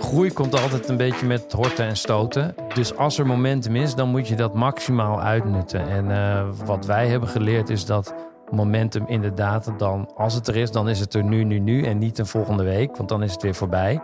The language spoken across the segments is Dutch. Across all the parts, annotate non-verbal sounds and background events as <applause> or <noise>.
groei komt altijd een beetje met horten en stoten. Dus als er momentum is, dan moet je dat maximaal uitnutten. En uh, wat wij hebben geleerd is dat momentum inderdaad dan, als het er is, dan is het er nu, nu, nu en niet een volgende week, want dan is het weer voorbij.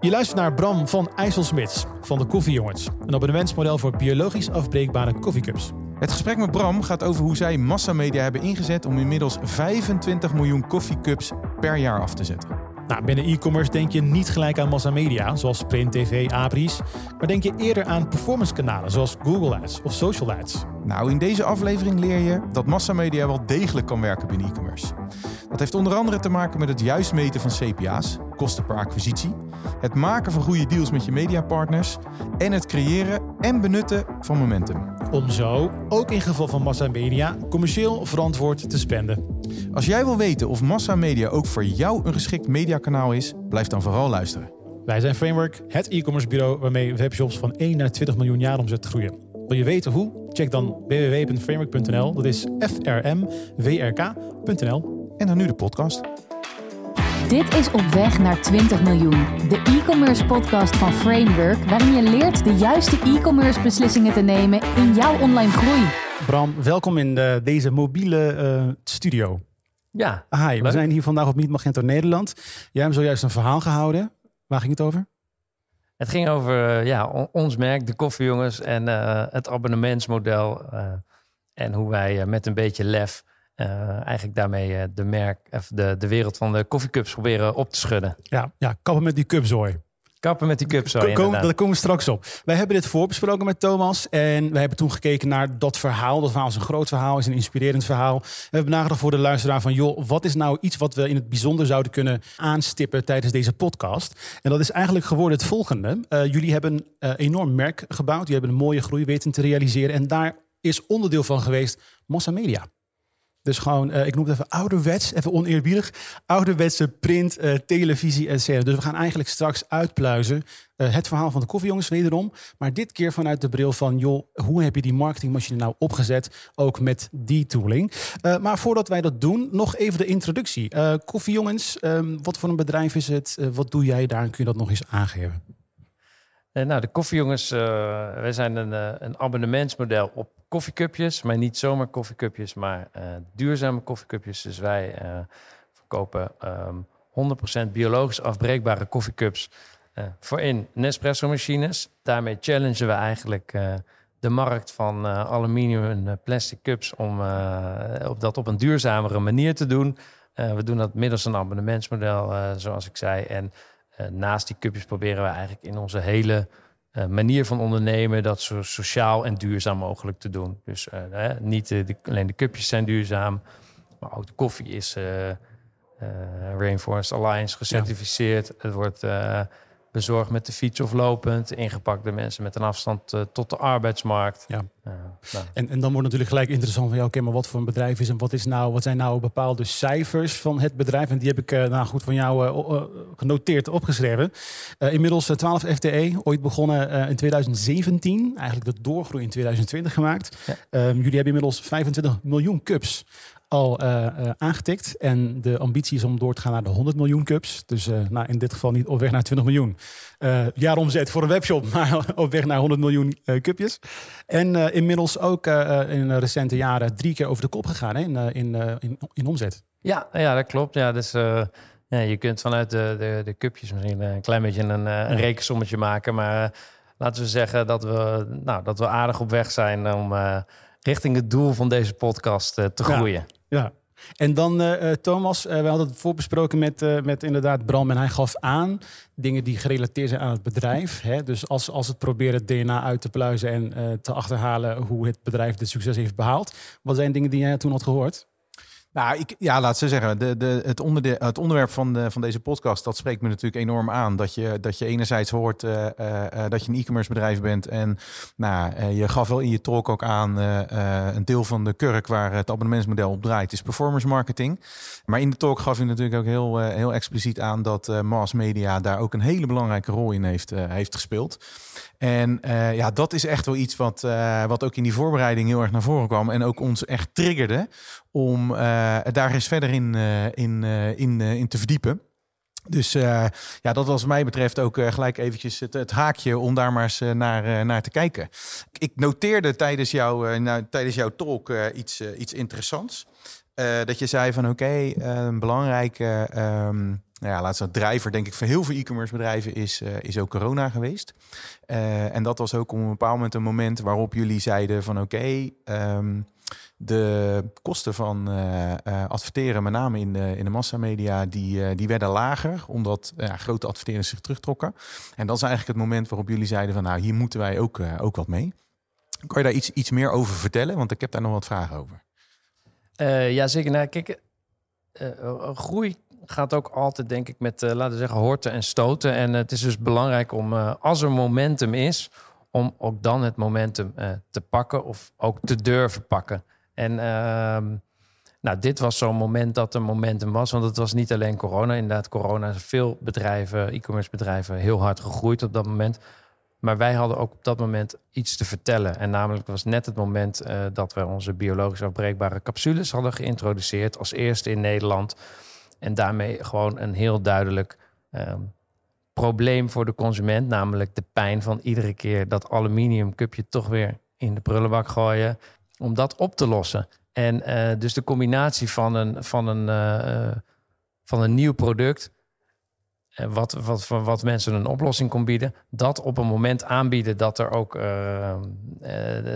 Je luistert naar Bram van IJsselsmits van de Koffiejongens. Een abonnementsmodel voor biologisch afbreekbare koffiecups. Het gesprek met Bram gaat over hoe zij massamedia hebben ingezet om inmiddels 25 miljoen koffiecups per jaar af te zetten. Nou, binnen e-commerce denk je niet gelijk aan massamedia, zoals print, tv, abris. Maar denk je eerder aan performance kanalen, zoals Google Ads of Social Ads. Nou, in deze aflevering leer je dat massamedia wel degelijk kan werken binnen e-commerce. Dat heeft onder andere te maken met het juist meten van CPA's, kosten per acquisitie, het maken van goede deals met je mediapartners en het creëren en benutten van momentum. Om zo, ook in geval van massamedia, commercieel verantwoord te spenden. Als jij wil weten of massamedia ook voor jou een geschikt mediakanaal is, blijf dan vooral luisteren. Wij zijn Framework, het e-commerce bureau waarmee webshops van 1 naar 20 miljoen jaar omzet groeien. Wil je weten hoe? Check dan www.framework.nl. Dat is frmwrk.nl. En dan nu de podcast. Dit is Op Weg naar 20 miljoen. De e-commerce podcast van Framework, waarin je leert de juiste e-commerce beslissingen te nemen in jouw online groei. Bram, welkom in de, deze mobiele uh, studio. Ja. Hi, we zijn hier vandaag op Meet Magento Nederland. Jij hebt zojuist een verhaal gehouden. Waar ging het over? Het ging over eh, ja, ons merk, de koffiejongens en uh, het abonnementsmodel. Uh, en hoe wij met een beetje lef eigenlijk daarmee de, merk, de, de wereld van de koffiecups proberen op te schudden. Ja, ja kappen met die cupzooi. Kappen met die cups. Zo, Kom, daar komen we straks op. Wij hebben dit voorbesproken met Thomas. En we hebben toen gekeken naar dat verhaal. Dat verhaal is een groot verhaal, is een inspirerend verhaal. We hebben nagedacht voor de luisteraar van... joh, wat is nou iets wat we in het bijzonder zouden kunnen aanstippen... tijdens deze podcast? En dat is eigenlijk geworden het volgende. Uh, jullie hebben een uh, enorm merk gebouwd. Jullie hebben een mooie groei weten te realiseren. En daar is onderdeel van geweest Massa Media. Dus gewoon, uh, ik noem het even ouderwets, even oneerbiedig. Ouderwetse print, uh, televisie, etc. Dus we gaan eigenlijk straks uitpluizen uh, het verhaal van de koffiejongens wederom. Maar dit keer vanuit de bril van, joh, hoe heb je die marketingmachine nou opgezet? Ook met die tooling. maar voordat wij dat doen, nog even de introductie. koffiejongens, um, wat voor een bedrijf is het? wat doe jij daar? Kun je dat nog eens aangeven? nou, de koffiejongens, wij zijn een, een abonnementsmodel op koffiecupjes, maar niet zomaar koffiecupjes, maar uh, duurzame koffiecupjes. Dus wij uh, verkopen um, ehm, 100% biologisch afbreekbare koffiecups uh, voor in Nespresso machines. Daarmee challengen we eigenlijk de markt van aluminium en plastic cups om op dat op een duurzamere manier te doen. we doen dat middels een abonnementsmodel, zoals ik zei. En naast die cupjes proberen we eigenlijk in onze hele uh, manier van ondernemen dat zo sociaal en duurzaam mogelijk te doen. Dus uh, niet de, alleen de cupjes zijn duurzaam, maar ook de koffie is uh, Rainforest Alliance gecertificeerd. Ja. Het wordt bezorgd met de fiets of lopend, ingepakt door mensen met een afstand uh, tot de arbeidsmarkt. Ja. Uh, nou. en, en dan wordt natuurlijk gelijk interessant van ja, oké, maar wat voor een bedrijf is en wat is nou, wat zijn nou bepaalde cijfers van het bedrijf? En die heb ik uh, nou goed van jou genoteerd, opgeschreven. inmiddels 12 FTE, ooit begonnen in 2017, eigenlijk de doorgroei in 2020 gemaakt. Ja. Um, jullie hebben inmiddels 25 miljoen cups al uh, uh, aangetikt. En de ambitie is om door te gaan naar de 100 miljoen cups. Dus uh, nou, in dit geval niet op weg naar 20 miljoen jaaromzet voor een webshop, <laughs> maar op weg naar 100 miljoen cupjes. En inmiddels ook in recente jaren drie keer over de kop gegaan hè, in, in, in, in, omzet. Ja, ja, dat klopt. Ja, dus ja, je kunt vanuit de, de, de cupjes misschien een klein beetje een, een rekensommetje maken. Maar laten we zeggen dat we, nou, dat we aardig op weg zijn om richting het doel van deze podcast te groeien. Ja. En dan uh, Thomas, uh, we hadden het voorbesproken met, uh, met inderdaad Bram en hij gaf aan dingen die gerelateerd zijn aan het bedrijf. Hè? Dus als, als het proberen het DNA uit te pluizen en te achterhalen hoe het bedrijf dit succes heeft behaald. Wat zijn dingen die jij toen had gehoord? Nou, ik, ja, laat ze zeggen. De, de, het, onderwerp van, de, van deze podcast, dat spreekt me natuurlijk enorm aan. Dat je, dat je enerzijds hoort uh, uh, dat je een e-commerce bedrijf bent. En nou, je gaf wel in je talk ook aan een deel van de kurk waar het abonnementsmodel op draait, is performance marketing. Maar in de talk gaf je natuurlijk ook heel, heel expliciet aan dat mass media daar ook een hele belangrijke rol in heeft, heeft gespeeld. En ja, dat is echt wel iets wat, wat ook in die voorbereiding heel erg naar voren kwam. En ook ons echt triggerde om uh, daar eens verder in, uh, in, uh, in, in te verdiepen. Dus ja, dat was mij betreft ook gelijk eventjes het, het, haakje om daar maar eens naar, naar te kijken. Ik noteerde tijdens, jou, nou, tijdens jouw talk iets, iets interessants. dat je zei van oké, een belangrijke um, nou ja, laatste drijver, denk ik, van heel veel e-commerce bedrijven is, is ook corona geweest. En dat was ook op een bepaald moment een moment waarop jullie zeiden van oké, um, de kosten van uh, adverteren, met name in de, in de massamedia, die, die werden lager, omdat grote adverteerders zich terugtrokken. En dat is eigenlijk het moment waarop jullie zeiden van nou, hier moeten wij ook, ook wat mee. Kan je daar iets, iets meer over vertellen? Want ik heb daar nog wat vragen over. ja, zeker. Nou, kijk, groei gaat ook altijd, denk ik, met, laten zeggen, horten en stoten. En het is dus belangrijk om, als er momentum is, om ook dan het momentum te pakken of ook te durven pakken. En ehm, nou, dit was zo'n moment dat er momentum was, want het was niet alleen corona. Inderdaad, corona is veel bedrijven, e-commerce bedrijven, heel hard gegroeid op dat moment. Maar wij hadden ook op dat moment iets te vertellen. En namelijk was net het moment dat we onze biologisch afbreekbare capsules hadden geïntroduceerd. Als eerste in Nederland. En daarmee gewoon een heel duidelijk um, probleem voor de consument. Namelijk de pijn van iedere keer dat aluminium cupje toch weer in de prullenbak gooien. Om dat op te lossen. En uh, dus de combinatie van een, van een, uh, van een nieuw product. Wat, wat, wat mensen een oplossing kon bieden. Dat op een moment aanbieden dat er ook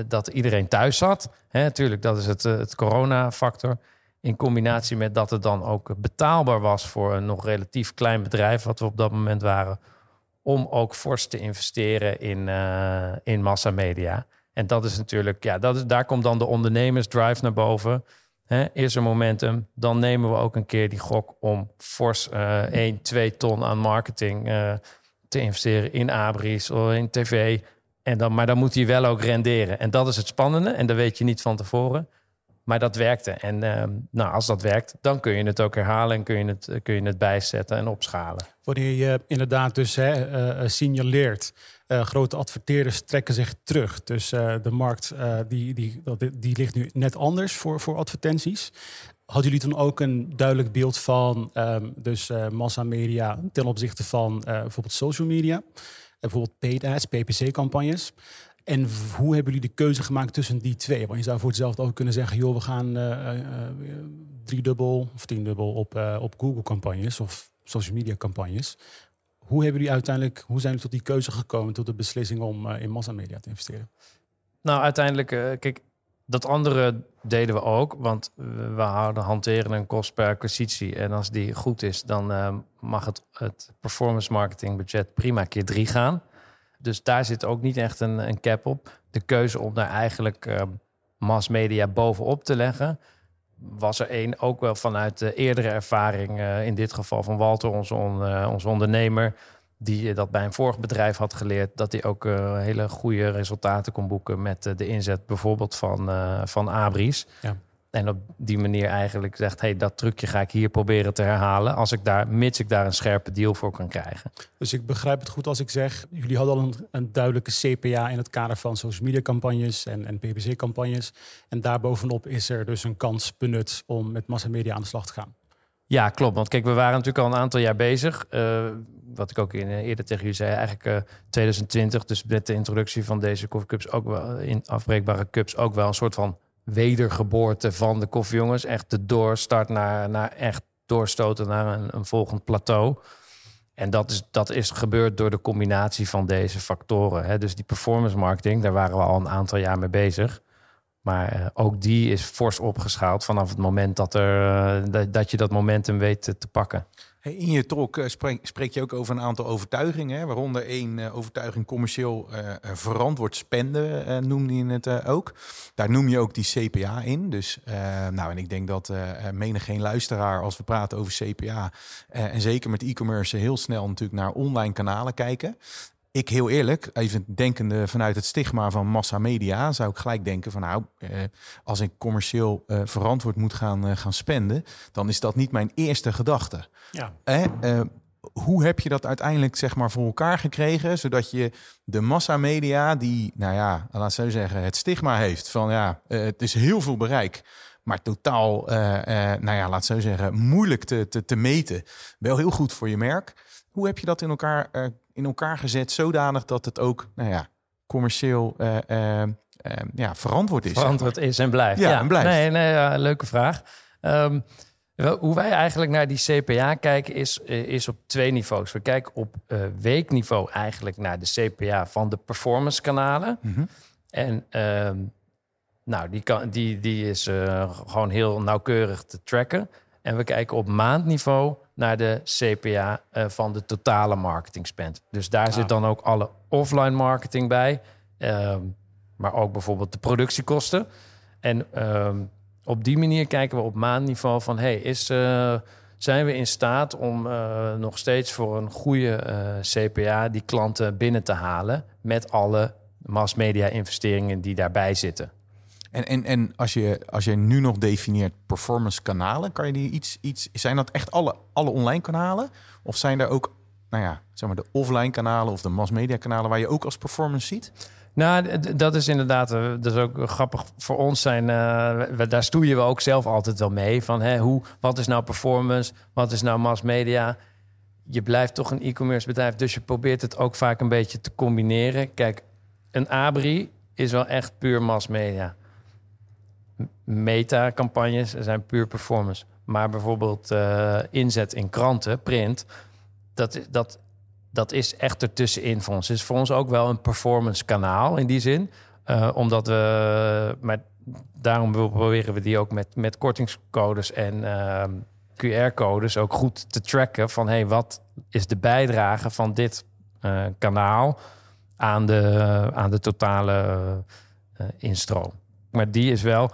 dat iedereen thuis zat. Hè, dat is het, het corona-factor. In combinatie met dat het dan ook betaalbaar was voor een nog relatief klein bedrijf, wat we op dat moment waren, om ook fors te investeren in, in massamedia. En dat is natuurlijk, ja, dat is, daar komt dan de ondernemersdrive naar boven. He, is er momentum, dan nemen we ook een keer die gok om fors uh, 1, 2 ton aan marketing uh, te investeren in abris of in tv. En dan, maar dan moet hij wel ook renderen. En dat is het spannende. En dat weet je niet van tevoren. Maar dat werkte. En uh, nou, als dat werkt, dan kun je het ook herhalen en kun je het, kun je het bijzetten en opschalen. Wanneer je inderdaad dus hè, uh, signaleert, uh, grote adverteerders trekken zich terug. Dus de markt die, die, die ligt nu net anders voor, voor advertenties. Hadden jullie toen ook een duidelijk beeld van um, dus massamedia ten opzichte van bijvoorbeeld social media? bijvoorbeeld paid ads, PPC-campagnes. En hoe hebben jullie de keuze gemaakt tussen die twee? Want je zou voor hetzelfde ook kunnen zeggen, joh, we gaan driedubbel of tiendubbel op, op Google-campagnes of social media-campagnes. Hoe hebben jullie uiteindelijk, hoe zijn jullie tot die keuze gekomen, tot de beslissing om in massamedia te investeren? Nou, uiteindelijk, kijk, dat andere deden we ook, want we houden hanteren een kost per acquisitie. En als die goed is, dan mag het, het performance marketing budget prima keer drie gaan. Dus daar zit ook niet echt een, een cap op. De keuze om daar eigenlijk uh, massmedia bovenop te leggen, was er één ook wel vanuit de eerdere ervaring, uh, in dit geval van Walter, onze, on, uh, ondernemer, die dat bij een vorig bedrijf had geleerd, dat hij ook hele goede resultaten kon boeken met de inzet bijvoorbeeld van, van Abris. Ja. En op die manier eigenlijk zegt: hey, dat trucje ga ik hier proberen te herhalen. Als ik daar, mits ik daar een scherpe deal voor kan krijgen. Dus ik begrijp het goed als ik zeg: jullie hadden al een, een duidelijke CPA in het kader van social media campagnes en, en PPC-campagnes. En daarbovenop is er dus een kans benut om met massamedia aan de slag te gaan. Ja, klopt. Want kijk, we waren natuurlijk al een aantal jaar bezig. Uh, wat ik ook in, uh, eerder tegen u zei, eigenlijk uh, 2020, dus met de introductie van deze coffee cups ook wel in afbreekbare cups ook wel een soort van wedergeboorte van de koffiejongens. Echt de doorstart naar, naar echt doorstoten naar een, een volgend plateau. En dat is, dat is gebeurd door de combinatie van deze factoren. Hè. Dus die performance marketing, daar waren we al een aantal jaar mee bezig. Maar uh, ook die is fors opgeschaald vanaf het moment dat, er, uh, dat, je dat momentum weet te pakken. In je talk uh, spreek, je ook over een aantal overtuigingen, hè, waaronder één uh, overtuiging commercieel uh, verantwoord spenden, noemde je het ook. Daar noem je ook die CPA in. Dus, nou, en ik denk dat menig geen luisteraar, als we praten over CPA, en zeker met e-commerce, heel snel natuurlijk naar online kanalen kijken ik heel eerlijk, even denkende vanuit het stigma van massa media, zou ik gelijk denken van nou, eh, als ik commercieel eh, verantwoord moet gaan, eh, gaan spenden, dan is dat niet mijn eerste gedachte. Ja. Eh, hoe heb je dat uiteindelijk zeg maar voor elkaar gekregen, zodat je de massamedia die, nou ja, laat zo zeggen, het stigma heeft van ja, het is heel veel bereik, maar totaal, eh, eh, nou ja, laat zo zeggen, moeilijk te, te, te meten. Wel heel goed voor je merk. Hoe heb je dat in elkaar, eh, in elkaar gezet zodanig dat het ook, nou ja, commercieel eh, eh, eh, ja, verantwoord is? zeg verantwoord maar? is en blijft. Ja, en blijft. Nee, nee ja, leuke vraag. Wel, hoe wij eigenlijk naar die CPA kijken is, is op twee niveaus. We kijken op weekniveau eigenlijk naar de CPA van de performance kanalen. Mhm. En ehm, nou, die, kan, die, die is gewoon heel nauwkeurig te tracken. En we kijken op maandniveau naar de CPA eh, van de totale marketing spend. Dus daar Ah. zit dan ook alle offline marketing bij. ehm, maar ook bijvoorbeeld de productiekosten. En ehm, op die manier kijken we op maandniveau van... Hey, is, eh, zijn we in staat om eh, nog steeds voor een goede CPA... die klanten binnen te halen met alle massmedia investeringen die daarbij zitten. En, en, en als, je, als je nu nog definieert performance kanalen, kan je die iets, iets. Zijn dat echt alle, alle online kanalen? Of zijn er ook, nou ja, zeg maar de offline kanalen of de massmedia kanalen waar je ook als performance ziet? Nou, dat is inderdaad, eh, dat is ook grappig voor ons zijn. we- daar stoeien we ook zelf altijd wel mee. Van hè, hoe, wat is nou performance? Wat is nou mass media? Je blijft toch een e-commerce bedrijf, dus je probeert het ook vaak een beetje te combineren. Kijk, een Abri is wel echt puur mass media. Meta-campagnes zijn puur performance. Maar bijvoorbeeld eh, inzet in kranten, print, dat, dat, dat is echt ertussenin voor ons. Het is voor ons ook wel een performance kanaal in die zin. Eh, omdat we, maar daarom proberen we die ook met, met kortingscodes en ehm, QR-codes ook goed te tracken. Van hey, wat is de bijdrage van dit eh, kanaal aan de, aan de totale instroom? Maar die is wel,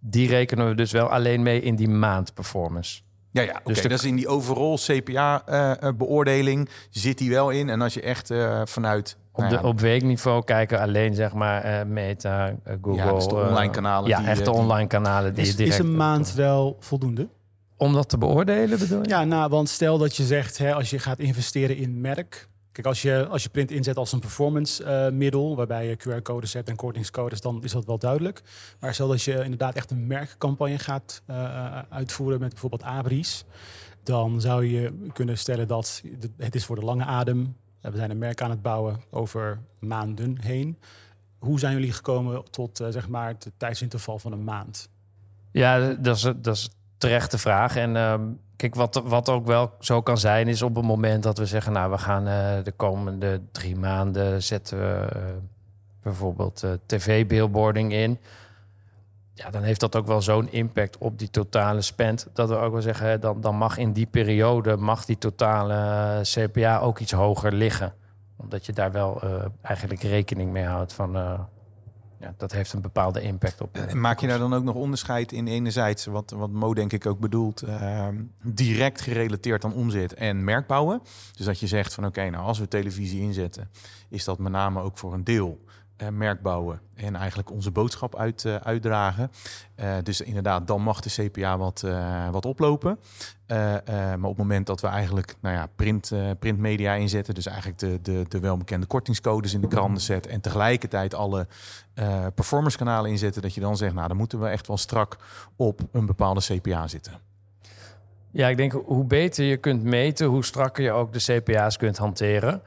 die rekenen we dus wel alleen mee in die maand performance. Ja, ja. Oké, Dus de- dat is in die overall CPA-beoordeling zit die wel in. En als je echt eh, vanuit Op, nou ja, de, op weekniveau kijken alleen zeg maar eh, Meta, eh, Google. Ja, dus de eh, online kanalen Ja, die, echt de eh, die- online kanalen die Is, direct... is een maand wel voldoende? Om dat te beoordelen bedoel je? Ja, nou, want stel dat je zegt, hè, als je gaat investeren in merk. Kijk, als je, als je print inzet als een performance eh, middel, waarbij je QR-codes hebt en kortingscodes, dan is dat wel duidelijk. Maar stel dat je inderdaad echt een merkcampagne gaat eh, uitvoeren met bijvoorbeeld Abris, dan zou je kunnen stellen dat het is voor de lange adem. Eh, We zijn een merk aan het bouwen over maanden heen. Hoe zijn jullie gekomen tot eh, zeg maar het tijdsinterval van een maand? Ja, dat is, dat is terechte vraag. En ehm, kijk, wat, wat ook wel zo kan zijn, is op het moment dat we zeggen, nou, we gaan eh, de komende drie maanden zetten we eh, bijvoorbeeld eh, tv-billboarding in. Ja, dan heeft dat ook wel zo'n impact op die totale spend. Dat we ook wel zeggen, hè, dan, dan mag in die periode mag die totale CPA ook iets hoger liggen. Omdat je daar wel eigenlijk rekening mee houdt van. Eh, ja, dat heeft een bepaalde impact op. En maak je daar dan ook nog onderscheid in enerzijds, wat, wat Mo denk ik ook bedoelt, ehm, direct gerelateerd aan omzet en merkbouwen? Dus dat je zegt van oké, nou als we televisie inzetten, is dat met name ook voor een deel eh, merkbouwen en eigenlijk onze boodschap uit, eh, uitdragen. Eh, dus inderdaad, dan mag de CPA wat, wat oplopen. Maar op het moment dat we eigenlijk nou ja, print, printmedia inzetten, dus eigenlijk de, de, de welbekende kortingscodes in de kranten zetten en tegelijkertijd alle performance kanalen inzetten, dat je dan zegt, nou dan moeten we echt wel strak op een bepaalde CPA zitten. Ja, ik denk hoe beter je kunt meten, hoe strakker je ook de CPA's kunt hanteren.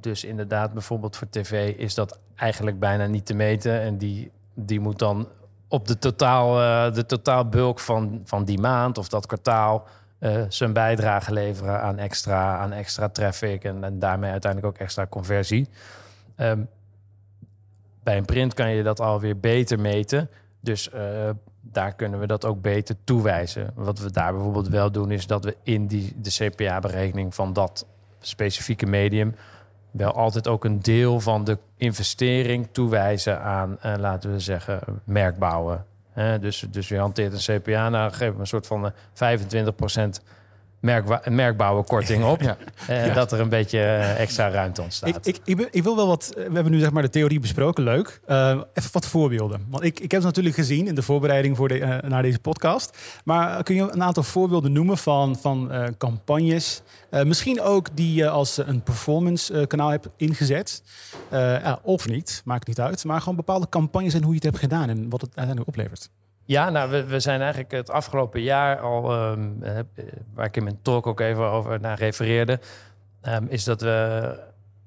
Dus inderdaad, bijvoorbeeld voor tv is dat eigenlijk bijna niet te meten. En die, die moet dan op de totaal, eh, de totaal bulk van, van die maand of dat kwartaal eh, zijn bijdrage leveren aan extra, aan extra traffic en, en daarmee uiteindelijk ook extra conversie. Ehm, bij een print kan je dat alweer beter meten. Dus eh, daar kunnen we dat ook beter toewijzen. Wat we daar bijvoorbeeld wel doen, is dat we in die, de CPA-berekening van dat specifieke medium wel altijd ook een deel van de investering toewijzen aan, eh, laten we zeggen, merkbouwen. Dus, dus je hanteert een CPA, nou we een soort van eh, 25% merkwa- merkbouwenkorting op. <laughs> Ja. Eh, Ja. Dat er een beetje eh, extra ruimte ontstaat. Ik, ik, ik, wil wel wat. We hebben nu zeg maar de theorie besproken, leuk. Eh, even wat voorbeelden. Want ik, ik heb het natuurlijk gezien in de voorbereiding voor de, eh, naar deze podcast. Maar kun je een aantal voorbeelden noemen van, van eh, campagnes? Eh, misschien ook die je als een performance eh, kanaal hebt ingezet. Eh, of niet, maakt niet uit. Maar gewoon bepaalde campagnes en hoe je het hebt gedaan en wat het uiteindelijk oplevert. Ja, nou, we, we zijn eigenlijk het afgelopen jaar al, ehm, eh, waar ik in mijn talk ook even over naar refereerde, ehm, is dat we,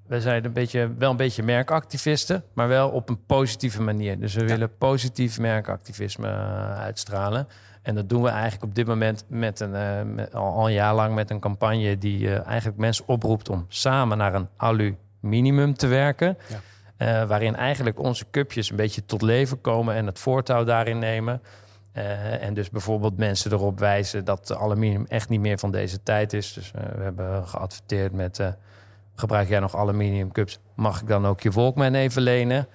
we zijn een beetje, wel een beetje merkactivisten, maar wel op een positieve manier. Dus we willen positief merkactivisme eh, uitstralen. En dat doen we eigenlijk op dit moment met een, eh, met- al, een jaar lang met een campagne die eigenlijk mensen oproept om samen naar een alu minimum te werken. Ja. Eh, waarin eigenlijk onze cupjes een beetje tot leven komen en het voortouw daarin nemen. Eh, en dus bijvoorbeeld mensen erop wijzen dat aluminium echt niet meer van deze tijd is. Dus eh, we hebben geadverteerd met... gebruik jij nog aluminium cups? Mag ik dan ook je Walkman even lenen?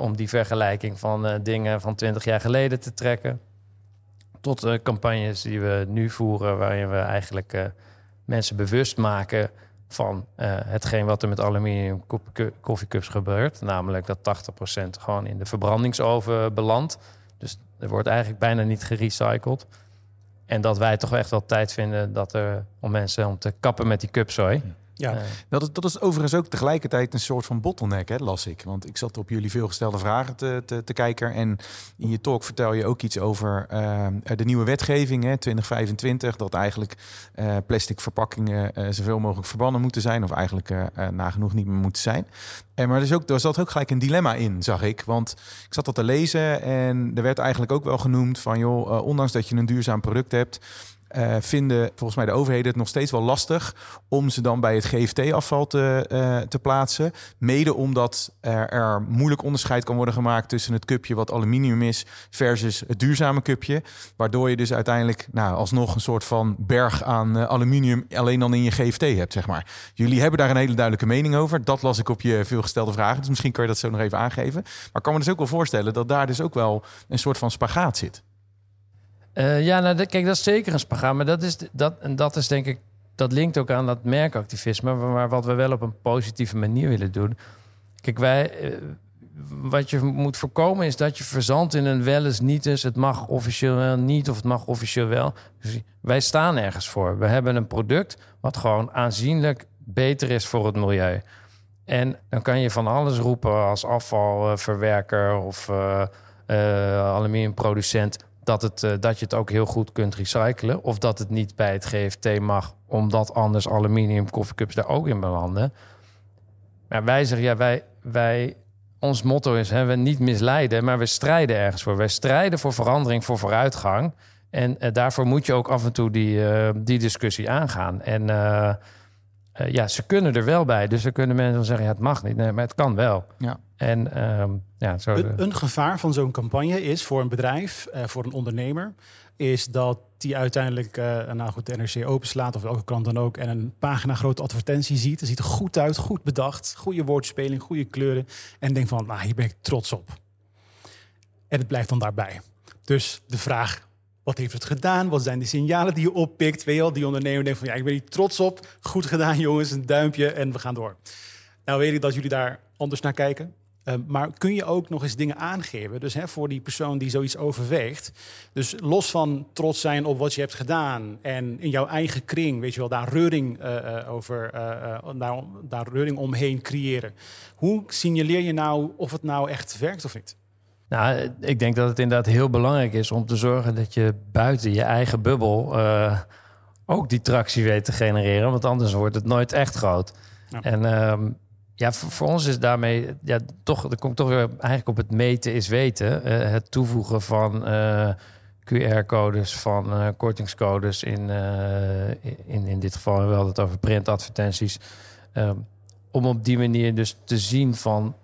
Om die vergelijking van dingen van 20 jaar geleden te trekken. Tot campagnes die we nu voeren, waarin we eigenlijk mensen bewust maken van eh, hetgeen wat er met aluminium koffiecups gebeurt. Namelijk dat 80% gewoon in de verbrandingsoven belandt. Dus er wordt eigenlijk bijna niet gerecycled. En dat wij toch echt wel tijd vinden dat er om mensen om te kappen met die cupzooi. Ja. Eh, Dat is, dat is overigens ook tegelijkertijd een soort van bottleneck, hè, las ik. Want ik zat op jullie veelgestelde vragen te, te, te kijken. En in je talk vertel je ook iets over eh, de nieuwe wetgeving, hè, 2025. Dat eigenlijk eh, plastic verpakkingen eh, zoveel mogelijk verbannen moeten zijn. Of eigenlijk eh, eh, nagenoeg niet meer moeten zijn. En maar er, is ook, er zat ook gelijk een dilemma in, zag ik. Want ik zat dat te lezen en er werd eigenlijk ook wel genoemd van... joh, eh, ondanks dat je een duurzaam product hebt... eh, vinden volgens mij de overheden het nog steeds wel lastig om ze dan bij het GFT-afval te, eh, te plaatsen. Mede omdat er, er moeilijk onderscheid kan worden gemaakt tussen het cupje wat aluminium is versus het duurzame cupje. Waardoor je dus uiteindelijk nou, alsnog een soort van berg aan eh, aluminium alleen dan in je GFT hebt, zeg maar. Jullie hebben daar een hele duidelijke mening over. Dat las ik op je veelgestelde vragen. Dus misschien kan je dat zo nog even aangeven. Maar ik kan me dus ook wel voorstellen dat daar dus ook wel een soort van spagaat zit. Eh, ja, nou, kijk, dat is zeker een spagaat. Maar dat is, dat, en dat is denk ik, dat linkt ook aan dat merkactivisme. Maar, wat we wel op een positieve manier willen doen. Kijk, wij, eh, wat je moet voorkomen is dat je verzandt in een wel eens niet eens. Het mag officieel wel niet of het mag officieel wel. Dus wij staan ergens voor. We hebben een product wat gewoon aanzienlijk beter is voor het milieu. En dan kan je van alles roepen als afvalverwerker of eh, eh, aluminiumproducent dat, het, eh, dat je het ook heel goed kunt recyclen. Of dat het niet bij het GFT mag, omdat anders aluminium koffiecups daar ook in belanden. Maar wij zeggen, ja, wij, wij, ons motto is, hè, we niet misleiden, maar we strijden ergens voor. Wij strijden voor verandering, voor vooruitgang. En eh, daarvoor moet je ook af en toe die, eh, die discussie aangaan. En eh, ja, ze kunnen er wel bij. Dus dan kunnen mensen wel zeggen, ja, het mag niet. Nee, maar het kan wel. Ja. En ehm, ja, zo... Een, een gevaar van zo'n campagne is voor een bedrijf, eh, voor een ondernemer, is dat die uiteindelijk, eh, nou goed, de NRC openslaat of welke krant dan ook, en een pagina grote advertentie ziet. Het ziet er goed uit, goed bedacht, goede woordspeling, goede kleuren. En denkt van, nou, hier ben ik trots op. En het blijft dan daarbij. Dus de vraag, wat heeft het gedaan? Wat zijn de signalen die je oppikt? Weet je wel, die ondernemer denkt van, ja, ik ben hier trots op. Goed gedaan, jongens, een duimpje en we gaan door. Nou weet ik dat jullie daar anders naar kijken. Uh, maar kun je ook nog eens dingen aangeven? Dus hè, voor die persoon die zoiets overweegt. Dus los van trots zijn op wat je hebt gedaan. En in jouw eigen kring, weet je wel, daar reuring, uh, uh, over, daar reuring omheen creëren. Hoe signaleer je nou of het nou echt werkt of niet? Nou, ik denk dat het inderdaad heel belangrijk is om te zorgen dat je buiten je eigen bubbel uh, ook die tractie weet te genereren. Want anders wordt het nooit echt groot. Ja. En uh, ja, voor, voor, ons is daarmee, ja, toch, er komt toch weer eigenlijk op het meten is weten. Uh, het toevoegen van uh, QR-codes, van kortingscodes in, in, in dit geval, we hadden het over printadvertenties. om op die manier dus te zien van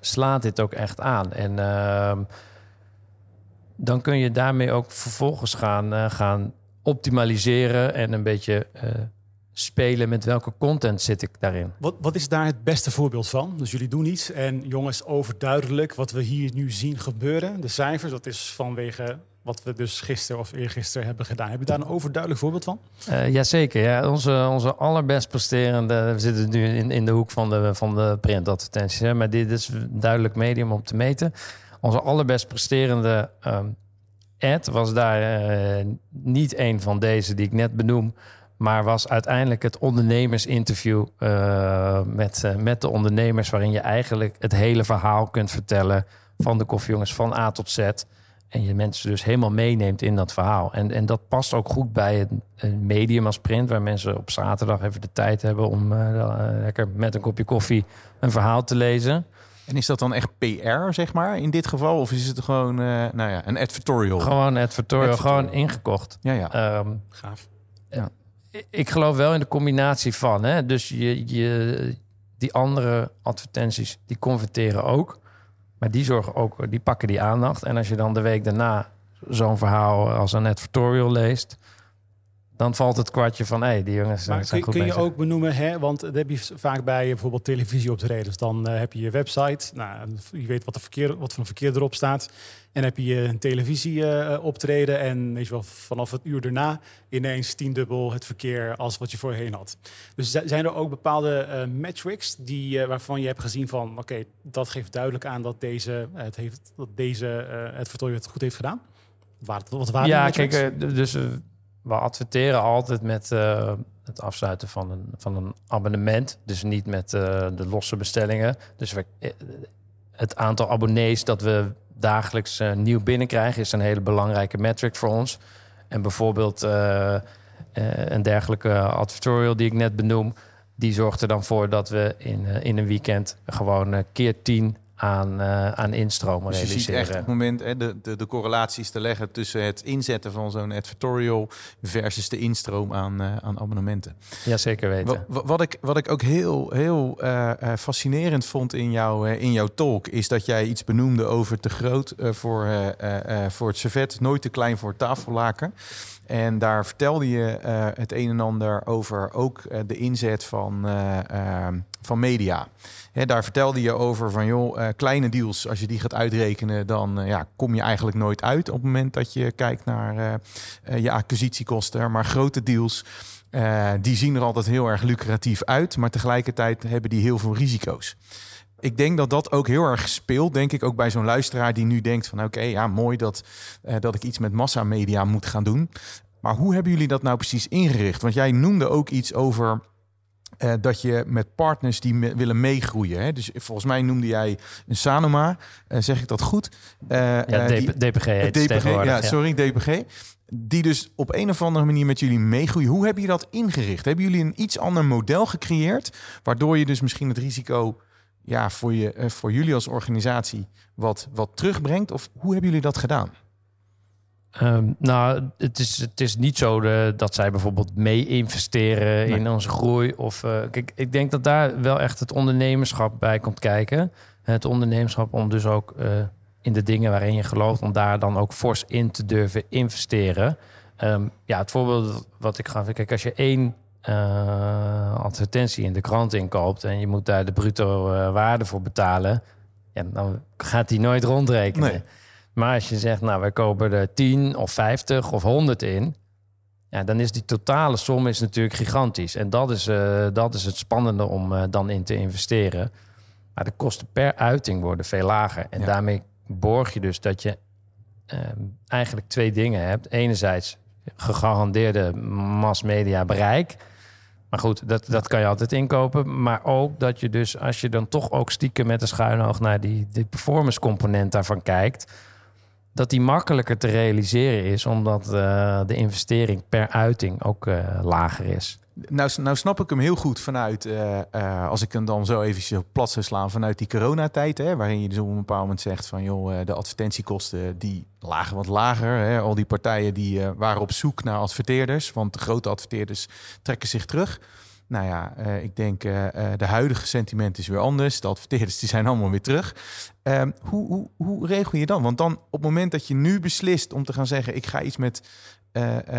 slaat dit ook echt aan? En uh, dan kun je daarmee ook vervolgens gaan, uh, gaan optimaliseren en een beetje uh, spelen met welke content zit ik daarin. Wat, wat is daar het beste voorbeeld van? Dus jullie doen iets en jongens, overduidelijk wat we hier nu zien gebeuren. De cijfers, dat is vanwege wat we dus gisteren of eergisteren hebben gedaan. Heb je daar een overduidelijk voorbeeld van? Uh, jazeker. Ja. Onze, onze allerbest presterende... We zitten nu in, in de hoek van de, van de printadvertenties. Maar dit is duidelijk medium om te meten. Onze allerbest presterende ad was daar uh, niet een van deze die ik net benoem... maar was uiteindelijk het ondernemersinterview uh, met, met de ondernemers... waarin je eigenlijk het hele verhaal kunt vertellen... van de koffiejongens van A tot Z... en je mensen dus helemaal meeneemt in dat verhaal. En, en dat past ook goed bij een, een medium als print, waar mensen op zaterdag even de tijd hebben om uh, lekker met een kopje koffie een verhaal te lezen. En is dat dan echt PR, zeg maar, in dit geval? Of is het gewoon uh, nou ja, een advertorial? Gewoon advertorial, advertorial. gewoon ingekocht. Ja, ja. Um, Gaaf. Ja. Ik geloof wel in de combinatie van. Hè? Dus je, je, die andere advertenties, die converteren ook. Maar die zorgen ook, die pakken die aandacht. En als je dan de week daarna zo'n verhaal als een advertorial leest, dan valt het kwartje van, hé, hey, die jongens maar zijn kun, goed kun je ook benoemen, hè, want dat heb je vaak bij bijvoorbeeld televisieoptredens. Dan uh, heb je je website, nou, je weet wat, de verkeer, wat voor een verkeer erop staat. En heb je een televisieoptreden uh, en weet je wel, vanaf het uur daarna ineens tiendubbel het verkeer als wat je voorheen had. Dus zijn er ook bepaalde uh, metrics die, waarvan je hebt gezien van, oké, dat geeft duidelijk aan dat deze het, heeft, dat deze, het vertooien het goed heeft gedaan? Wat, wat waren ja, kijk, dus we adverteren altijd met uh, het afsluiten van een, van een abonnement. Dus niet met uh, de losse bestellingen. Dus we, eh, het aantal abonnees dat we dagelijks nieuw binnenkrijgen... is een hele belangrijke metric voor ons. En bijvoorbeeld een dergelijke advertorial die ik net benoem... die zorgt er dan voor dat we in, in een weekend gewoon keer tien aan, uh, aan instromen dus je ziet echt op het moment hè, de, de, de correlaties te leggen tussen het inzetten van zo'n advertorial versus de instroom aan, uh, aan abonnementen. Ja, zeker weten. Wat, wat, ik, wat ik ook heel, heel uh, fascinerend vond in, jou, in jouw talk, is dat jij iets benoemde over te groot voor, voor het servet, nooit te klein voor tafellaken. En daar vertelde je het een en ander over ook de inzet van, van media. Hè, daar vertelde je over van joh, kleine deals, als je die gaat uitrekenen, dan ja, kom je eigenlijk nooit uit op het moment dat je kijkt naar je acquisitiekosten. Maar grote deals, die zien er altijd heel erg lucratief uit, maar tegelijkertijd hebben die heel veel risico's. Ik denk dat dat ook heel erg speelt, denk ik, ook bij zo'n luisteraar die nu denkt van oké, ja, mooi dat, dat ik iets met massamedia moet gaan doen. Maar hoe hebben jullie dat nou precies ingericht? Want jij noemde ook iets over uh, dat je met partners die me willen meegroeien. Hè? Dus volgens mij noemde jij een Sanoma. Uh, zeg ik dat goed? Ja, die, DPG heet DPG, ja, ja, sorry, DPG. Die dus op een of andere manier met jullie meegroeien. Hoe hebben jullie dat ingericht? Hebben jullie een iets ander model gecreëerd... waardoor je dus misschien het risico ja, voor, je, voor jullie als organisatie wat, wat terugbrengt? Of hoe hebben jullie dat gedaan? Um, nou, het is, het is niet zo de, dat zij bijvoorbeeld mee investeren in onze groei. Of, uh, kijk, ik denk dat daar wel echt het ondernemerschap bij komt kijken. Het ondernemerschap om dus ook uh, in de dingen waarin je gelooft, om daar dan ook fors in te durven investeren. Um, ja, het voorbeeld wat ik ga. Kijk, als je één uh, advertentie in de krant inkoopt en je moet daar de bruto waarde voor betalen, ja, dan gaat die nooit rondrekenen. Nee. Maar als je zegt, nou, wij kopen er 10 of 50 of 100 in, ja, dan is die totale som is natuurlijk gigantisch. En dat is, uh, dat is het spannende om dan in te investeren. Maar de kosten per uiting worden veel lager. En ja. daarmee borg je dus dat je eigenlijk twee dingen hebt. Enerzijds gegarandeerde massmedia bereik. Maar goed, dat, dat kan je altijd inkopen. Maar ook dat je dus, als je dan toch ook stiekem met een schuin oog naar die, die performance component daarvan kijkt dat die makkelijker te realiseren is, omdat uh, de investering per uiting ook uh, lager is. Nou, nou snap ik hem heel goed vanuit, uh, als ik hem dan zo even plat zou slaan, vanuit die coronatijd, hè, waarin je dus op een bepaald moment zegt van joh, de advertentiekosten die lagen wat lager. Hè, al die partijen die waren op zoek naar adverteerders, want de grote adverteerders trekken zich terug. Nou ja, ik denk de huidige sentiment is weer anders. De adverteerders die zijn allemaal weer terug. Uh, hoe, hoe, hoe regel je dan? Want dan op het moment dat je nu beslist om te gaan zeggen... ik ga iets met,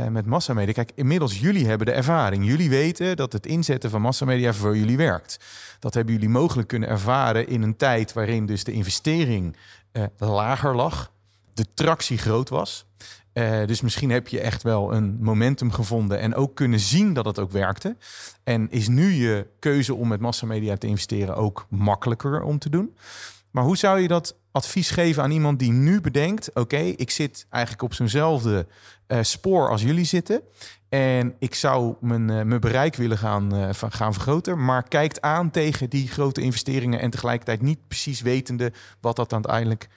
met massamedia... Kijk, inmiddels jullie hebben de ervaring. Jullie weten dat het inzetten van massamedia voor jullie werkt. Dat hebben jullie mogelijk kunnen ervaren in een tijd... waarin dus de investering lager lag. De tractie groot was. Uh, dus misschien heb je echt wel een momentum gevonden en ook kunnen zien dat het ook werkte. En is nu je keuze om met massamedia te investeren ook makkelijker om te doen. Maar hoe zou je dat advies geven aan iemand die nu bedenkt: oké, ik zit eigenlijk op zo'nzelfde uh, spoor als jullie zitten. En ik zou mijn, uh, mijn bereik willen gaan, gaan vergroten. Maar kijkt aan tegen die grote investeringen. En tegelijkertijd niet precies wetende wat dat uiteindelijk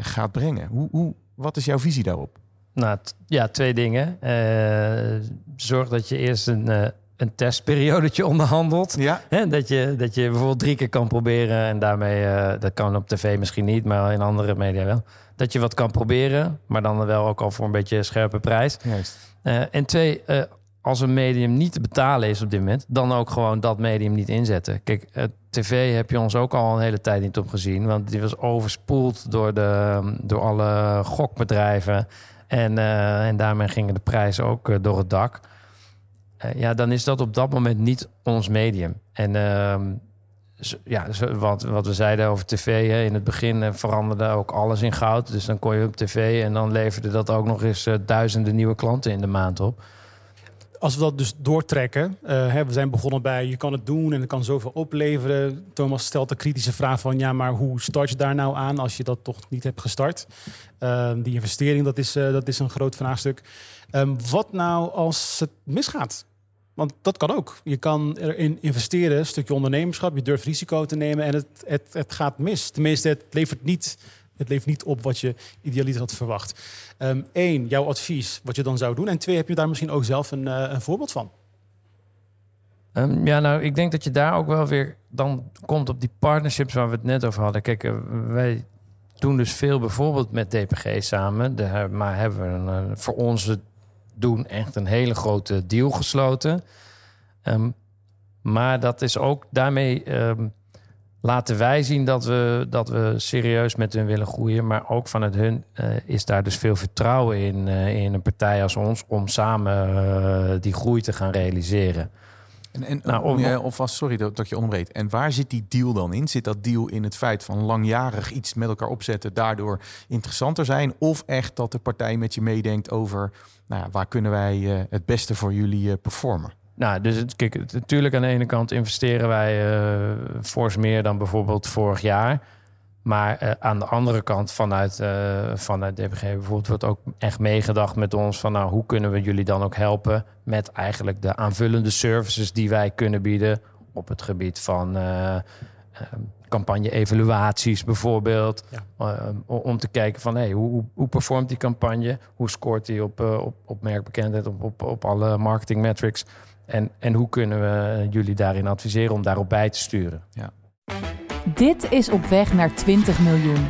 gaat brengen. Hoe, hoe, Wat is jouw visie daarop? Nou, ja, twee dingen. Eh, zorg dat je eerst een, eh, een testperiodetje onderhandelt. Ja. Hè, dat, je, dat je bijvoorbeeld drie keer kan proberen en daarmee, eh, dat kan op tv misschien niet, maar in andere media wel. Dat je wat kan proberen, maar dan wel ook al voor een beetje scherpe prijs. Juist. Eh, en twee, eh, als een medium niet te betalen is op dit moment, dan ook gewoon dat medium niet inzetten. Kijk, tv heb je ons ook al een hele tijd niet op gezien, want die was overspoeld door, de, door alle gokbedrijven. En, en daarmee gingen de prijzen ook door het dak. Eh, ja, dan is dat op dat moment niet ons medium. En ehm, ja, wat, wat we zeiden over tv, hè, in het begin eh, veranderde ook alles in goud. Dus dan kon je op tv en dan leverde dat ook nog eens eh, duizenden nieuwe klanten in de maand op. Als we dat dus doortrekken, hè, we zijn begonnen bij je kan het doen en het kan zoveel opleveren. Thomas stelt de kritische vraag van ja, maar hoe start je daar nou aan als je dat toch niet hebt gestart? Ehm, die investering, dat is, dat is een groot vraagstuk. Ehm, wat nou als het misgaat? Want dat kan ook. Je kan erin investeren, een stukje ondernemerschap, je durft risico te nemen en het, het, het gaat mis. Tenminste, het levert niet, het levert niet op wat je idealiter had verwacht. Eén, jouw advies, wat je dan zou doen. En twee, heb je daar misschien ook zelf een, eh, een voorbeeld van? Ehm, ja, nou, ik denk dat je daar ook wel weer dan komt op die partnerships waar we het net over hadden. Kijk, eh, wij doen dus veel bijvoorbeeld met DPG samen. Maar hebben we een, voor ons doen echt een hele grote deal gesloten. Ehm, maar dat is ook daarmee ehm, laten wij zien dat we, dat we serieus met hun willen groeien. Maar ook vanuit hun eh, is daar dus veel vertrouwen in, eh, in een partij als ons om samen eh, die groei te gaan realiseren. En, en Nou, om om- je alvast, sorry dat, dat je onderbreekt. En waar zit die deal dan in? Zit dat deal in het feit van langjarig iets met elkaar opzetten, daardoor interessanter zijn? Of echt dat de partij met je meedenkt over nou waar kunnen wij eh, het beste voor jullie eh, performen? Nou, dus het, kijk, natuurlijk aan de ene kant investeren wij eh fors meer dan bijvoorbeeld vorig jaar. Maar aan de andere kant vanuit, vanuit DPG bijvoorbeeld wordt ook echt meegedacht met ons van nou, hoe kunnen we jullie dan ook helpen met eigenlijk de aanvullende services die wij kunnen bieden op het gebied van campagne-evaluaties bijvoorbeeld. Ja. Eh, om- om te kijken van hey, hoe, hoe, performt die campagne? Hoe scoort die op, eh, op, op merkbekendheid, op, op, op alle marketing metrics? En, en hoe kunnen we jullie daarin adviseren om daarop bij te sturen? Dit is op weg naar 20 miljoen.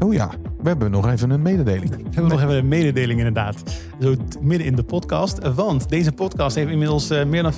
Oh ja, we hebben nog even een mededeling. We hebben nog even een mededeling inderdaad. Zo midden in de podcast. Want deze podcast heeft inmiddels eh, meer dan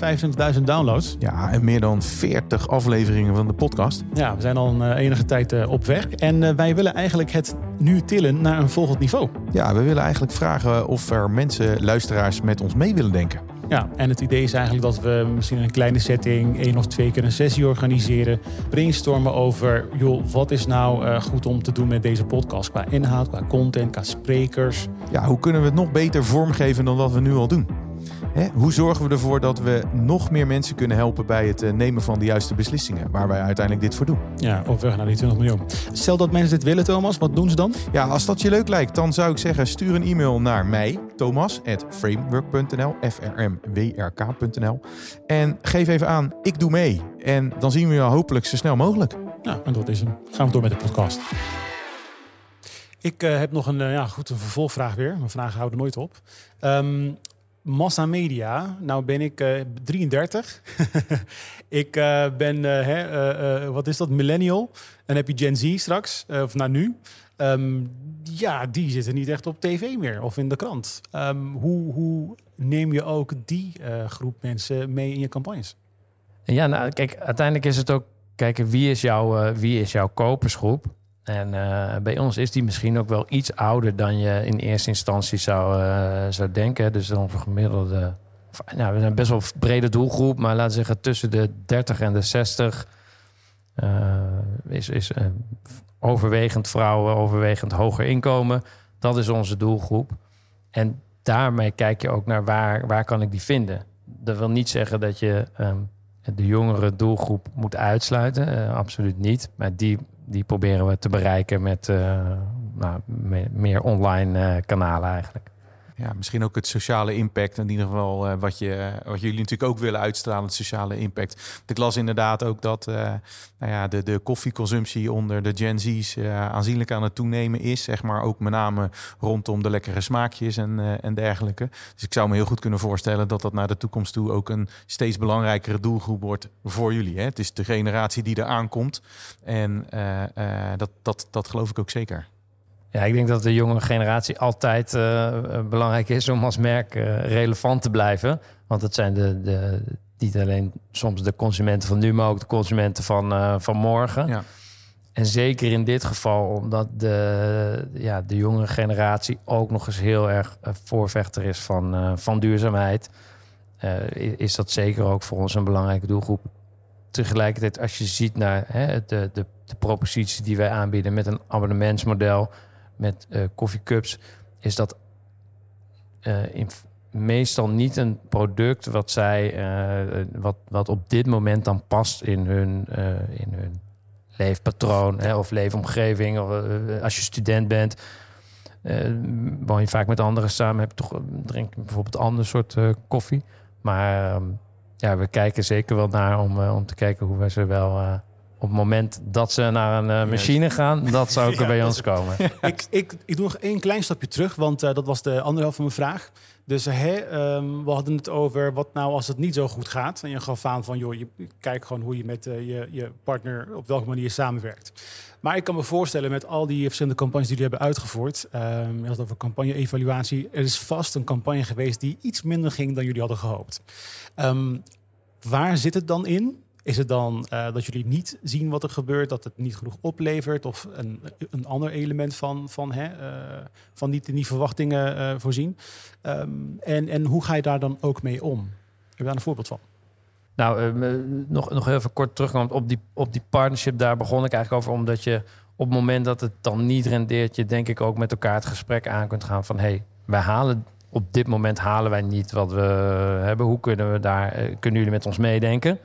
25.000 downloads. Ja, en meer dan 40 afleveringen van de podcast. Ja, we zijn al een eh, enige tijd eh, op weg. En wij willen eigenlijk het nu tillen naar een volgend niveau. Ja, we willen eigenlijk vragen of er mensen, luisteraars, met ons mee willen denken. Ja, en het idee is eigenlijk dat we misschien in een kleine setting één of twee keer een sessie organiseren. Brainstormen over, joh, wat is nou eh, goed om te doen met deze podcast? Qua inhoud, qua content, qua sprekers. Ja, hoe kunnen we het nog beter vormgeven dan wat we nu al doen? Hè, hoe zorgen we ervoor dat we nog meer mensen kunnen helpen bij het eh, nemen van de juiste beslissingen, waar wij uiteindelijk dit voor doen? Ja, op weg naar die 20 miljoen. Stel dat mensen dit willen, Thomas, wat doen ze dan? Ja, als dat je leuk lijkt, dan zou ik zeggen: stuur een e-mail naar mij, Thomas, at framework.nl, f-r-m-w-r-k.nl. En geef even aan: ik doe mee. En dan zien we je hopelijk zo snel mogelijk. Nou, en dat is hem. Gaan we door met de podcast. Ik eh, heb nog een, eh, ja, goed, een vervolgvraag weer. Mijn vragen houden nooit op. Ehm, Massa Media, nou ben ik eh, 33. <laughs> ik eh, ben, eh, hè, eh, eh, wat is dat, millennial. En heb je Gen Z straks, eh, of nou nu. Ehm, ja, die zitten niet echt op tv meer of in de krant. Ehm, hoe, hoe neem je ook die eh, groep mensen mee in je campagnes? Ja, nou, kijk, uiteindelijk is het ook kijken wie is, jouw eh, wie is jouw kopersgroep. En eh, bij ons is die misschien ook wel iets ouder dan je in eerste instantie zou, eh, zou denken. Dus onze gemiddelde. of, Ja, we zijn best wel een brede doelgroep, maar laten we zeggen tussen de 30 en de 60 eh, is, is overwegend vrouwen, overwegend hoger inkomen. Dat is onze doelgroep. En daarmee kijk je ook naar waar, waar kan ik die vinden. Dat wil niet zeggen dat je ehm, de jongere doelgroep moet uitsluiten. Absoluut niet. Maar die, die proberen we te bereiken met eh, nou, me- meer online eh, kanalen eigenlijk. Ja, misschien ook het sociale impact. In ieder geval uh, wat, je, wat jullie natuurlijk ook willen uitstralen, het sociale impact. Ik las inderdaad ook dat uh, nou ja, de, de koffieconsumptie onder de Gen Z's uh, aanzienlijk aan het toenemen is. Zeg maar ook met name rondom de lekkere smaakjes en, en dergelijke. Dus ik zou me heel goed kunnen voorstellen dat dat naar de toekomst toe ook een steeds belangrijkere doelgroep wordt voor jullie. Hè? Het is de generatie die er aankomt. En dat, dat, dat geloof ik ook zeker. Ja, ik denk dat de jonge generatie altijd uh, belangrijk is om als merk uh, relevant te blijven. Want het zijn de, de, niet alleen soms de consumenten van nu, maar ook de consumenten van, uh, van morgen. Ja. En zeker in dit geval, omdat de, ja, de jongere generatie ook nog eens heel erg voorvechter is van, van duurzaamheid, is dat zeker ook voor ons een belangrijke doelgroep. Tegelijkertijd, als je ziet naar hè, de, de, de propositie die wij aanbieden met een abonnementsmodel met uh, koffiecups, is dat uh, in, meestal niet een product wat zij uh, wat, wat op dit moment dan past in hun, in hun leefpatroon hè, of leefomgeving. Of, als je student bent, woon je vaak met anderen samen, heb toch drink bijvoorbeeld een ander soort koffie. Maar ehm, ja, we kijken zeker wel naar om, om te kijken hoe we ze wel op het moment dat ze naar een uh, machine gaan, dat zou ook <laughs> ja, bij ons komen. <laughs> ik, ik, ik doe nog één klein stapje terug, want uh, dat was de andere helft van mijn vraag. Dus hè, um, we hadden het over wat nou als het niet zo goed gaat. En je gaf aan van, joh, je kijkt gewoon hoe je met uh, je, je partner op welke manier samenwerkt. Maar ik kan me voorstellen met al die verschillende campagnes die jullie hebben uitgevoerd. Um, je had over campagne-evaluatie. Er is vast een campagne geweest die iets minder ging dan jullie hadden gehoopt. Um, waar zit het dan in? Is het dan uh, dat jullie niet zien wat er gebeurt, dat het niet genoeg oplevert of een, een ander element van, van, hè, uh, van niet in die verwachtingen uh, voorzien? Um, en, en hoe ga je daar dan ook mee om? Heb je daar een voorbeeld van? Nou, nog, nog even kort terugkomt op die, op die partnership. Daar begon ik eigenlijk over, omdat je op het moment dat het dan niet rendeert, je denk ik ook met elkaar het gesprek aan kunt gaan van hey, wij halen op dit moment halen wij niet wat we hebben. Hoe kunnen we daar, kunnen jullie met ons meedenken?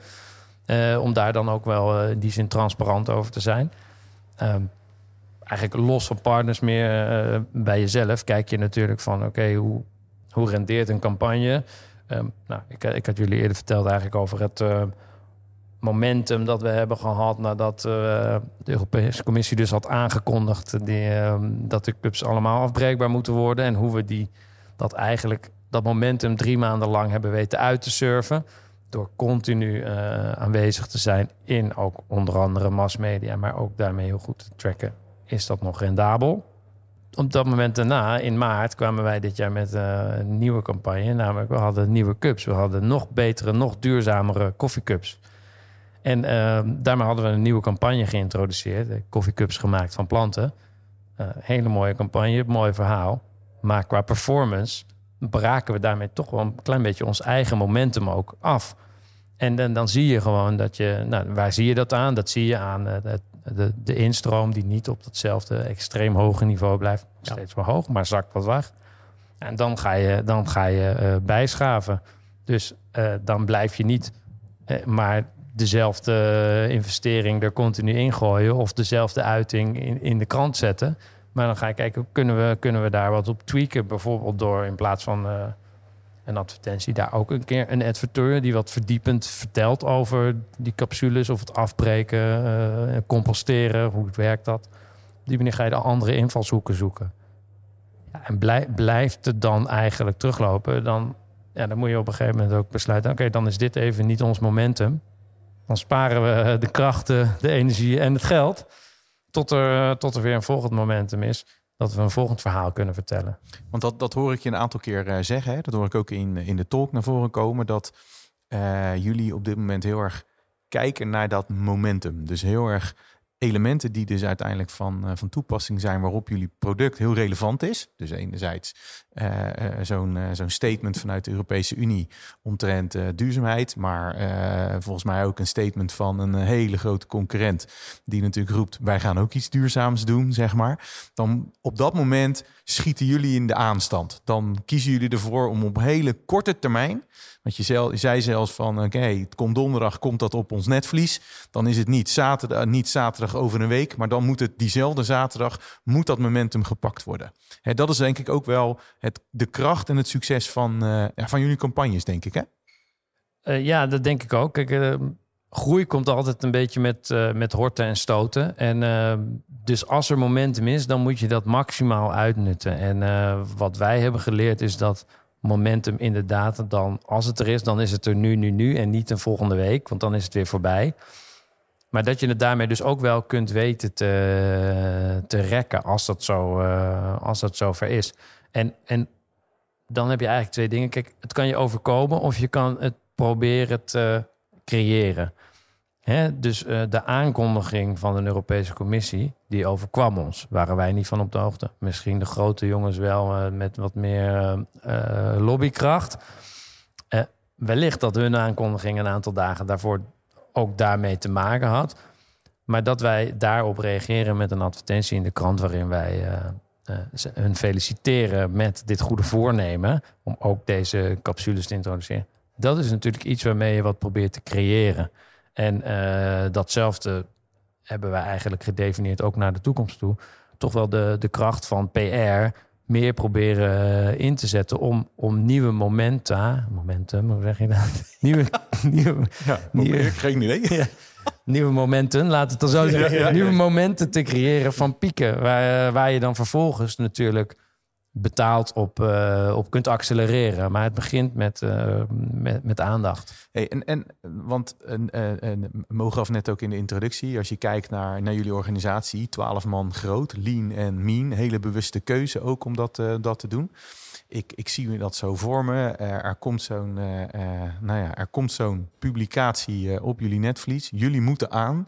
Uh, om daar dan ook wel uh, in die zin transparant over te zijn. Um, eigenlijk los van partners meer uh, bij jezelf kijk je natuurlijk van oké, hoe, hoe rendeert een campagne? Um, nou, ik, ik had jullie eerder verteld eigenlijk over het momentum dat we hebben gehad nadat de Europese Commissie dus had aangekondigd die, ehm, dat de clubs allemaal afbreekbaar moeten worden en hoe we die dat eigenlijk dat momentum drie maanden lang hebben weten uit te surfen door continu uh, aanwezig te zijn in ook onder andere massmedia, maar ook daarmee heel goed te tracken, is dat nog rendabel? Op dat moment daarna, in maart, kwamen wij dit jaar met uh, een nieuwe campagne. Namelijk, we hadden nieuwe cups. We hadden nog betere, nog duurzamere koffiecups. En uh, daarmee hadden we een nieuwe campagne geïntroduceerd. Koffiecups gemaakt van planten. Hele mooie campagne, mooi verhaal. Maar qua performance braken we daarmee toch wel een klein beetje ons eigen momentum ook af. En dan, dan zie je gewoon dat je, nou, waar zie je dat aan? Dat zie je aan uh, de, de, de, instroom die niet op datzelfde extreem hoge niveau blijft. Steeds wel hoog, maar zakt wat weg. En dan ga je, dan ga je uh, bijschaven. Dus uh, dan blijf je niet maar dezelfde investering er continu in gooien of dezelfde uiting in, in de krant zetten. Maar dan ga je kijken, kunnen we, kunnen we daar wat op tweaken? Bijvoorbeeld door in plaats van uh, een advertentie, daar ook een keer een adverteur die wat verdiepend vertelt over die capsules of het afbreken, uh, composteren, hoe werkt dat. Op die manier ga je de andere invalshoeken zoeken. Ja, en blij, blijft het dan eigenlijk teruglopen, dan, ja, dan moet je op een gegeven moment ook besluiten: oké, dan is dit even niet ons momentum. Dan sparen we de krachten, de energie en het geld. Tot er, tot er weer een volgend momentum is. Dat we een volgend verhaal kunnen vertellen. Want dat, dat hoor ik je een aantal keer uh, zeggen. Hè? Dat hoor ik ook in, in de talk naar voren komen. Dat uh, jullie op dit moment heel erg kijken naar dat momentum. Dus heel erg elementen die dus uiteindelijk van, uh, van toepassing zijn waarop jullie product heel relevant is. Dus enerzijds uh, uh, zo'n zo'n statement vanuit de Europese Unie omtrent duurzaamheid, maar volgens mij ook een statement van een hele grote concurrent die natuurlijk roept wij gaan ook iets duurzaams doen, zeg maar. Dan op dat moment schieten jullie in de aanstand. Dan kiezen jullie ervoor om op hele korte termijn want je, zei, je zei zelfs van, oké, okay, het komt donderdag, komt dat op ons netvlies. Dan is het niet zaterdag, niet zaterdag over een week, maar dan moet het diezelfde zaterdag, moet dat momentum gepakt worden. Hè, dat is denk ik ook wel het, de kracht en het succes van, ja, van jullie campagnes, denk ik hè? Uh, ja, dat denk ik ook. Kijk, uh, groei komt altijd een beetje met, met horten en stoten. En dus als er momentum is, dan moet je dat maximaal uitnutten. En wat wij hebben geleerd is dat momentum inderdaad dan, als het er is, dan is het er nu, nu, nu en niet een volgende week, want dan is het weer voorbij. Maar dat je het daarmee dus ook wel kunt weten te, te rekken als dat, zo, uh, als dat zover is. En, en dan heb je eigenlijk twee dingen. Kijk, het kan je overkomen of je kan het proberen te creëren. Hè? Dus uh, de aankondiging van de Europese Commissie, die overkwam ons. Waren wij niet van op de hoogte. Misschien de grote jongens wel uh, met wat meer lobbykracht. wellicht dat hun aankondiging een aantal dagen daarvoor ook daarmee te maken had. Maar dat wij daarop reageren met een advertentie in de krant waarin wij hun feliciteren met dit goede voornemen om ook deze capsules te introduceren. Dat is natuurlijk iets waarmee je wat probeert te creëren. En uh, datzelfde hebben wij eigenlijk gedefinieerd ook naar de toekomst toe. Toch wel de, de kracht van PR meer proberen in te zetten om, om nieuwe momenta, momentum, hoe zeg je dat? <laughs> Nieuwe, nieuwe, ja, nieuwe geen idee. <laughs> Ja, nieuwe momenten, laat het dan zo zeggen. Ja, nieuwe momenten te creëren van pieken, waar, waar je dan vervolgens natuurlijk betaald op, uh, op kunt accelereren. Maar het begint met, uh, met, met, aandacht. Hey, en, en, want en, en, mogen net ook in de introductie, als je kijkt naar, naar jullie organisatie, 12 man groot, lean en mean, hele bewuste keuze ook om dat, dat te doen. Ik, ik zie dat zo voor me. Er, er komt zo'n nou ja, er komt zo'n publicatie op jullie netvlies. Jullie moeten aan.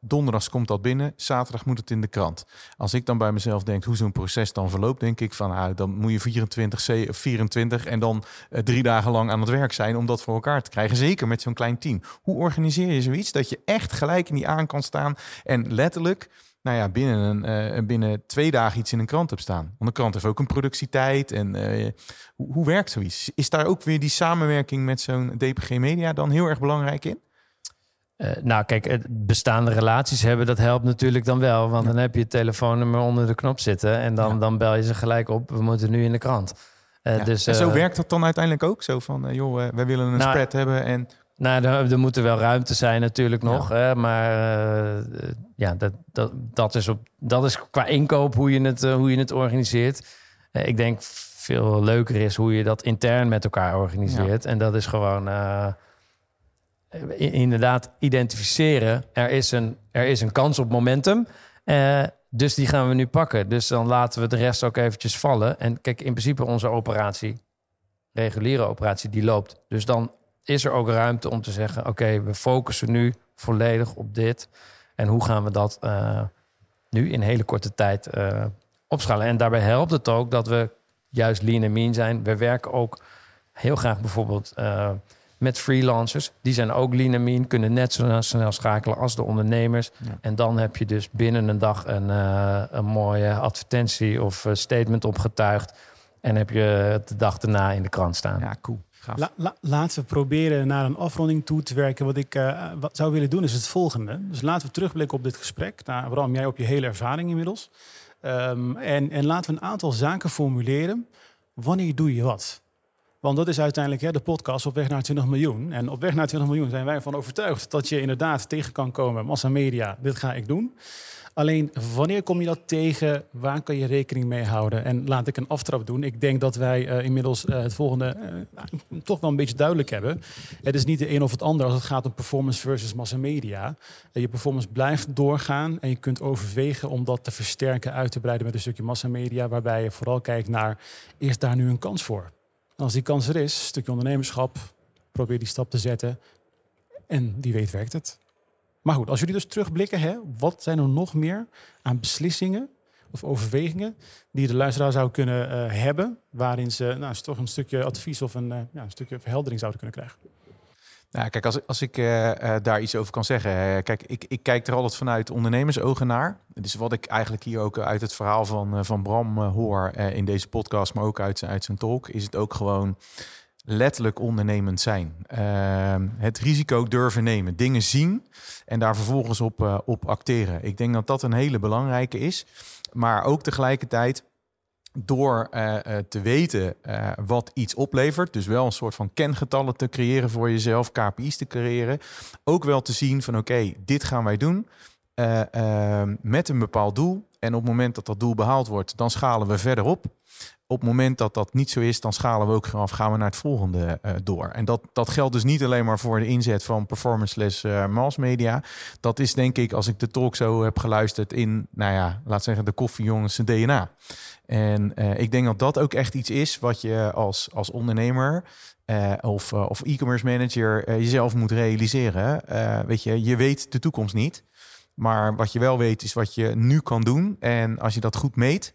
Donderdags komt dat binnen, zaterdag moet het in de krant. Als ik dan bij mezelf denk hoe zo'n proces dan verloopt, denk ik van ah, dan moet je 24, 24 en dan drie dagen lang aan het werk zijn om dat voor elkaar te krijgen. Zeker met zo'n klein team. Hoe organiseer je zoiets dat je echt gelijk in die aan kan staan en letterlijk nou ja, binnen, een, uh, binnen twee dagen iets in een krant hebt staan. Want een krant heeft ook een productietijd. En hoe, hoe werkt zoiets? Is daar ook weer die samenwerking met zo'n DPG Media dan heel erg belangrijk in? Uh, nou, kijk, bestaande relaties hebben, dat helpt natuurlijk dan wel. Want dan heb je het telefoonnummer onder de knop zitten. En dan, ja. dan bel je ze gelijk op. We moeten nu in de krant. Ja. dus, en zo werkt dat dan uiteindelijk ook? Zo van, joh, wij willen een nou, spread hebben en... Nou, er, er moet er wel ruimte zijn natuurlijk nog. Ja. Hè, maar ja, dat, dat, dat, is op, dat is qua inkoop hoe je het, hoe je het organiseert. ik denk veel leuker is hoe je dat intern met elkaar organiseert. En dat is gewoon inderdaad identificeren. Er is een, er is een kans op momentum. Dus die gaan we nu pakken. Dus dan laten we de rest ook eventjes vallen. En kijk, in principe onze operatie, reguliere operatie, die loopt. Dus dan is er ook ruimte om te zeggen... oké, we focussen nu volledig op dit. En hoe gaan we dat uh, nu in hele korte tijd uh, opschalen? En daarbij helpt het ook dat we juist lean en mean zijn. We werken ook heel graag bijvoorbeeld met freelancers. Die zijn ook lean en mean, kunnen net zo snel schakelen als de ondernemers. Ja. En dan heb je dus binnen een dag een, een mooie advertentie of statement opgetuigd. En heb je de dag daarna in de krant staan. Ja, cool. La, la, laten we proberen naar een afronding toe te werken. Wat ik uh, wat zou willen doen is het volgende. Dus laten we terugblikken op dit gesprek. Nou, waarom jij op je hele ervaring inmiddels. Um, en, en laten we een aantal zaken formuleren. Wanneer doe je wat? Want dat is uiteindelijk hè, de podcast op weg naar 20 miljoen. En op weg naar 20 miljoen zijn wij ervan overtuigd dat je inderdaad tegen kan komen. Massa media, dit ga ik doen. Alleen wanneer kom je dat tegen? Waar kan je rekening mee houden? En laat ik een aftrap doen. Ik denk dat wij uh, inmiddels uh, het volgende uh, toch wel een beetje duidelijk hebben. Het is niet de een of het ander als het gaat om performance versus massa media. je performance blijft doorgaan en je kunt overwegen om dat te versterken, uit te breiden met een stukje massa media. Waarbij je vooral kijkt naar, is daar nu een kans voor? Als die kans er is, stukje ondernemerschap, probeer die stap te zetten. En die weet werkt het. Maar goed, als jullie dus terugblikken, hè, wat zijn er nog meer aan beslissingen of overwegingen die de luisteraar zou kunnen uh, hebben, waarin ze nou, toch een stukje advies of een, uh, ja, een stukje verheldering zouden kunnen krijgen? Nou, kijk, als, als ik uh, daar iets over kan zeggen. kijk, ik, ik kijk er altijd vanuit ondernemersogen naar. Dus wat ik eigenlijk hier ook uit het verhaal van, van Bram hoor in deze podcast, maar ook uit, uit zijn talk, is het ook gewoon letterlijk ondernemend zijn. Ehm, het risico durven nemen, dingen zien en daar vervolgens op, eh, op acteren. Ik denk dat dat een hele belangrijke is. Maar ook tegelijkertijd door uh, te weten uh, wat iets oplevert, dus wel een soort van kengetallen te creëren voor jezelf, KPI's te creëren, ook wel te zien van oké, dit gaan wij doen met een bepaald doel. En op het moment dat dat doel behaald wordt, dan schalen we verder op. Op het moment dat dat niet zo is, dan schalen we ook af, gaan we naar het volgende uh, door. En dat, dat geldt dus niet alleen maar voor de inzet van performance-less uh, mass media. Dat is denk ik, als ik de talk zo heb geluisterd in, nou ja, laat zeggen de koffiejongens DNA. En uh, ik denk dat dat ook echt iets is wat je als, als ondernemer of, of e-commerce manager jezelf moet realiseren. weet je, je weet de toekomst niet. Maar wat je wel weet is wat je nu kan doen. En als je dat goed meet,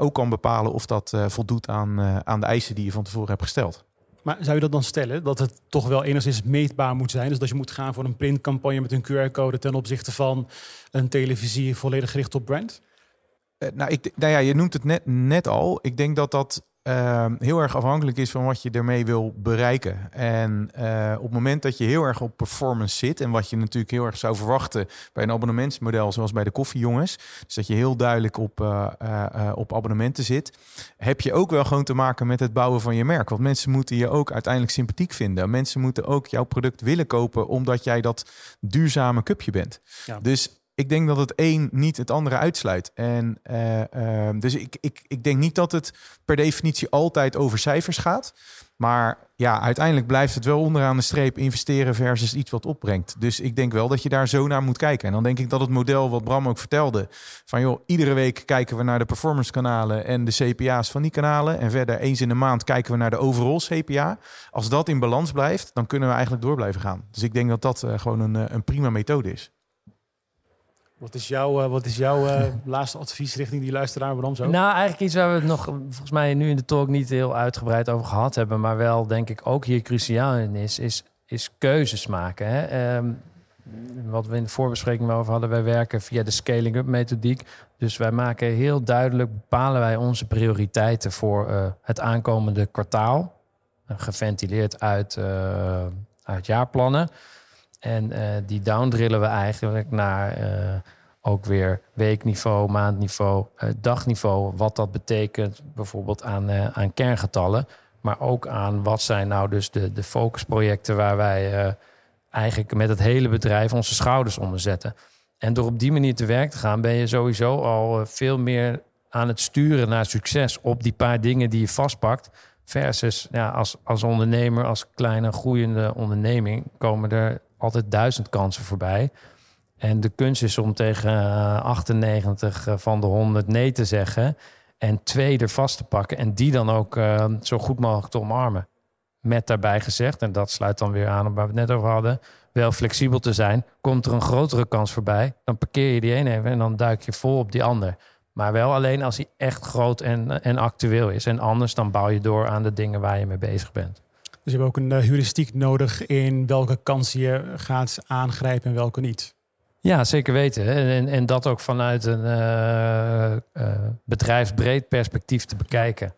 ook kan bepalen of dat uh, voldoet aan, uh, aan de eisen die je van tevoren hebt gesteld. Maar zou je dat dan stellen, dat het toch wel enigszins meetbaar moet zijn? Dus dat je moet gaan voor een printcampagne met een QR-code ten opzichte van een televisie volledig gericht op brand? Uh, nou, ik, nou ja, je noemt het net, net al. Ik denk dat dat uh, heel erg afhankelijk is van wat je ermee wil bereiken. En uh, op het moment dat je heel erg op performance zit, en wat je natuurlijk heel erg zou verwachten bij een abonnementsmodel zoals bij de koffiejongens, dus dat je heel duidelijk op, uh, op abonnementen zit, heb je ook wel gewoon te maken met het bouwen van je merk. Want mensen moeten je ook uiteindelijk sympathiek vinden. Mensen moeten ook jouw product willen kopen omdat jij dat duurzame cupje bent. Ja. Dus ik denk dat het een niet het andere uitsluit. En uh, uh, dus ik, ik, ik denk niet dat het per definitie altijd over cijfers gaat. Maar ja, uiteindelijk blijft het wel onderaan de streep investeren versus iets wat opbrengt. Dus ik denk wel dat je daar zo naar moet kijken. En dan denk ik dat het model wat Bram ook vertelde: van joh, iedere week kijken we naar de performance kanalen en de CPA's van die kanalen. En verder eens in de maand kijken we naar de overall CPA. Als dat in balans blijft, dan kunnen we eigenlijk door blijven gaan. Dus ik denk dat dat uh, gewoon een, een prima methode is. Wat is jouw, uh, wat is jouw uh, <laughs> laatste advies richting die luisteraar? Waarom zo? Nou, eigenlijk iets waar we het nog volgens mij nu in de talk niet heel uitgebreid over gehad hebben, maar wel denk ik ook hier cruciaal in is, is, is keuzes maken. Hè? Um, wat we in de voorbespreking over hadden, wij werken via de scaling-up methodiek. Dus wij maken heel duidelijk, bepalen wij onze prioriteiten voor uh, het aankomende kwartaal. geventileerd uit, uit jaarplannen. En uh, die downdrillen we eigenlijk naar uh, ook weer weekniveau, maandniveau, uh, dagniveau. Wat dat betekent bijvoorbeeld aan, aan kerngetallen. Maar ook aan wat zijn nou dus de, de focusprojecten waar wij eigenlijk met het hele bedrijf onze schouders onder zetten. En door op die manier te werk te gaan, ben je sowieso al veel meer aan het sturen naar succes op die paar dingen die je vastpakt. Versus ja, als, als ondernemer, als kleine groeiende onderneming, komen er altijd duizend kansen voorbij. En de kunst is om tegen 98 van de 100 nee te zeggen. En twee er vast te pakken. En die dan ook uh, zo goed mogelijk te omarmen. Met daarbij gezegd, en dat sluit dan weer aan op waar we het net over hadden. Wel flexibel te zijn. Komt er een grotere kans voorbij, dan parkeer je die een even en dan duik je vol op die ander. Maar wel alleen als hij echt groot en, en actueel is. En anders dan bouw je door aan de dingen waar je mee bezig bent. Dus je hebt ook een uh, heuristiek nodig in welke kansen je gaat aangrijpen en welke niet. Ja, zeker weten. En, en dat ook vanuit een uh, uh, bedrijfsbreed perspectief te bekijken.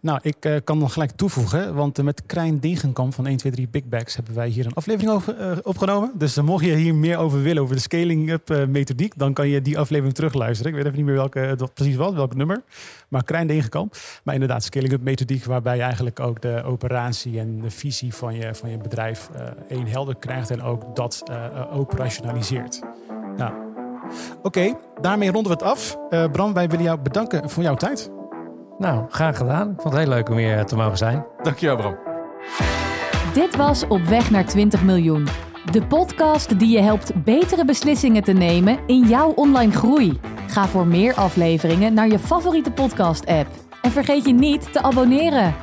Nou, ik uh, kan nog gelijk toevoegen, want uh, met Krijn Degenkamp van 1, 2, 3 Big Bags hebben wij hier een aflevering over, uh, opgenomen. Dus mocht je hier meer over willen, over de scaling-up methodiek, dan kan je die aflevering terugluisteren. Ik weet even niet meer welke dat precies was, welk nummer. Maar Krijn Degenkamp. Maar inderdaad, scaling-up methodiek, waarbij je eigenlijk ook de operatie en de visie van je, van je bedrijf één helder krijgt en ook dat operationaliseert. Nou, oké, daarmee ronden we het af. Bram, wij willen jou bedanken voor jouw tijd. Nou, graag gedaan. Ik vond het heel leuk om hier te mogen zijn. Dankjewel, Bram. Dit was Op weg naar 20 miljoen. De podcast die je helpt betere beslissingen te nemen in jouw online groei. Ga voor meer afleveringen naar je favoriete podcast-app. En vergeet je niet te abonneren.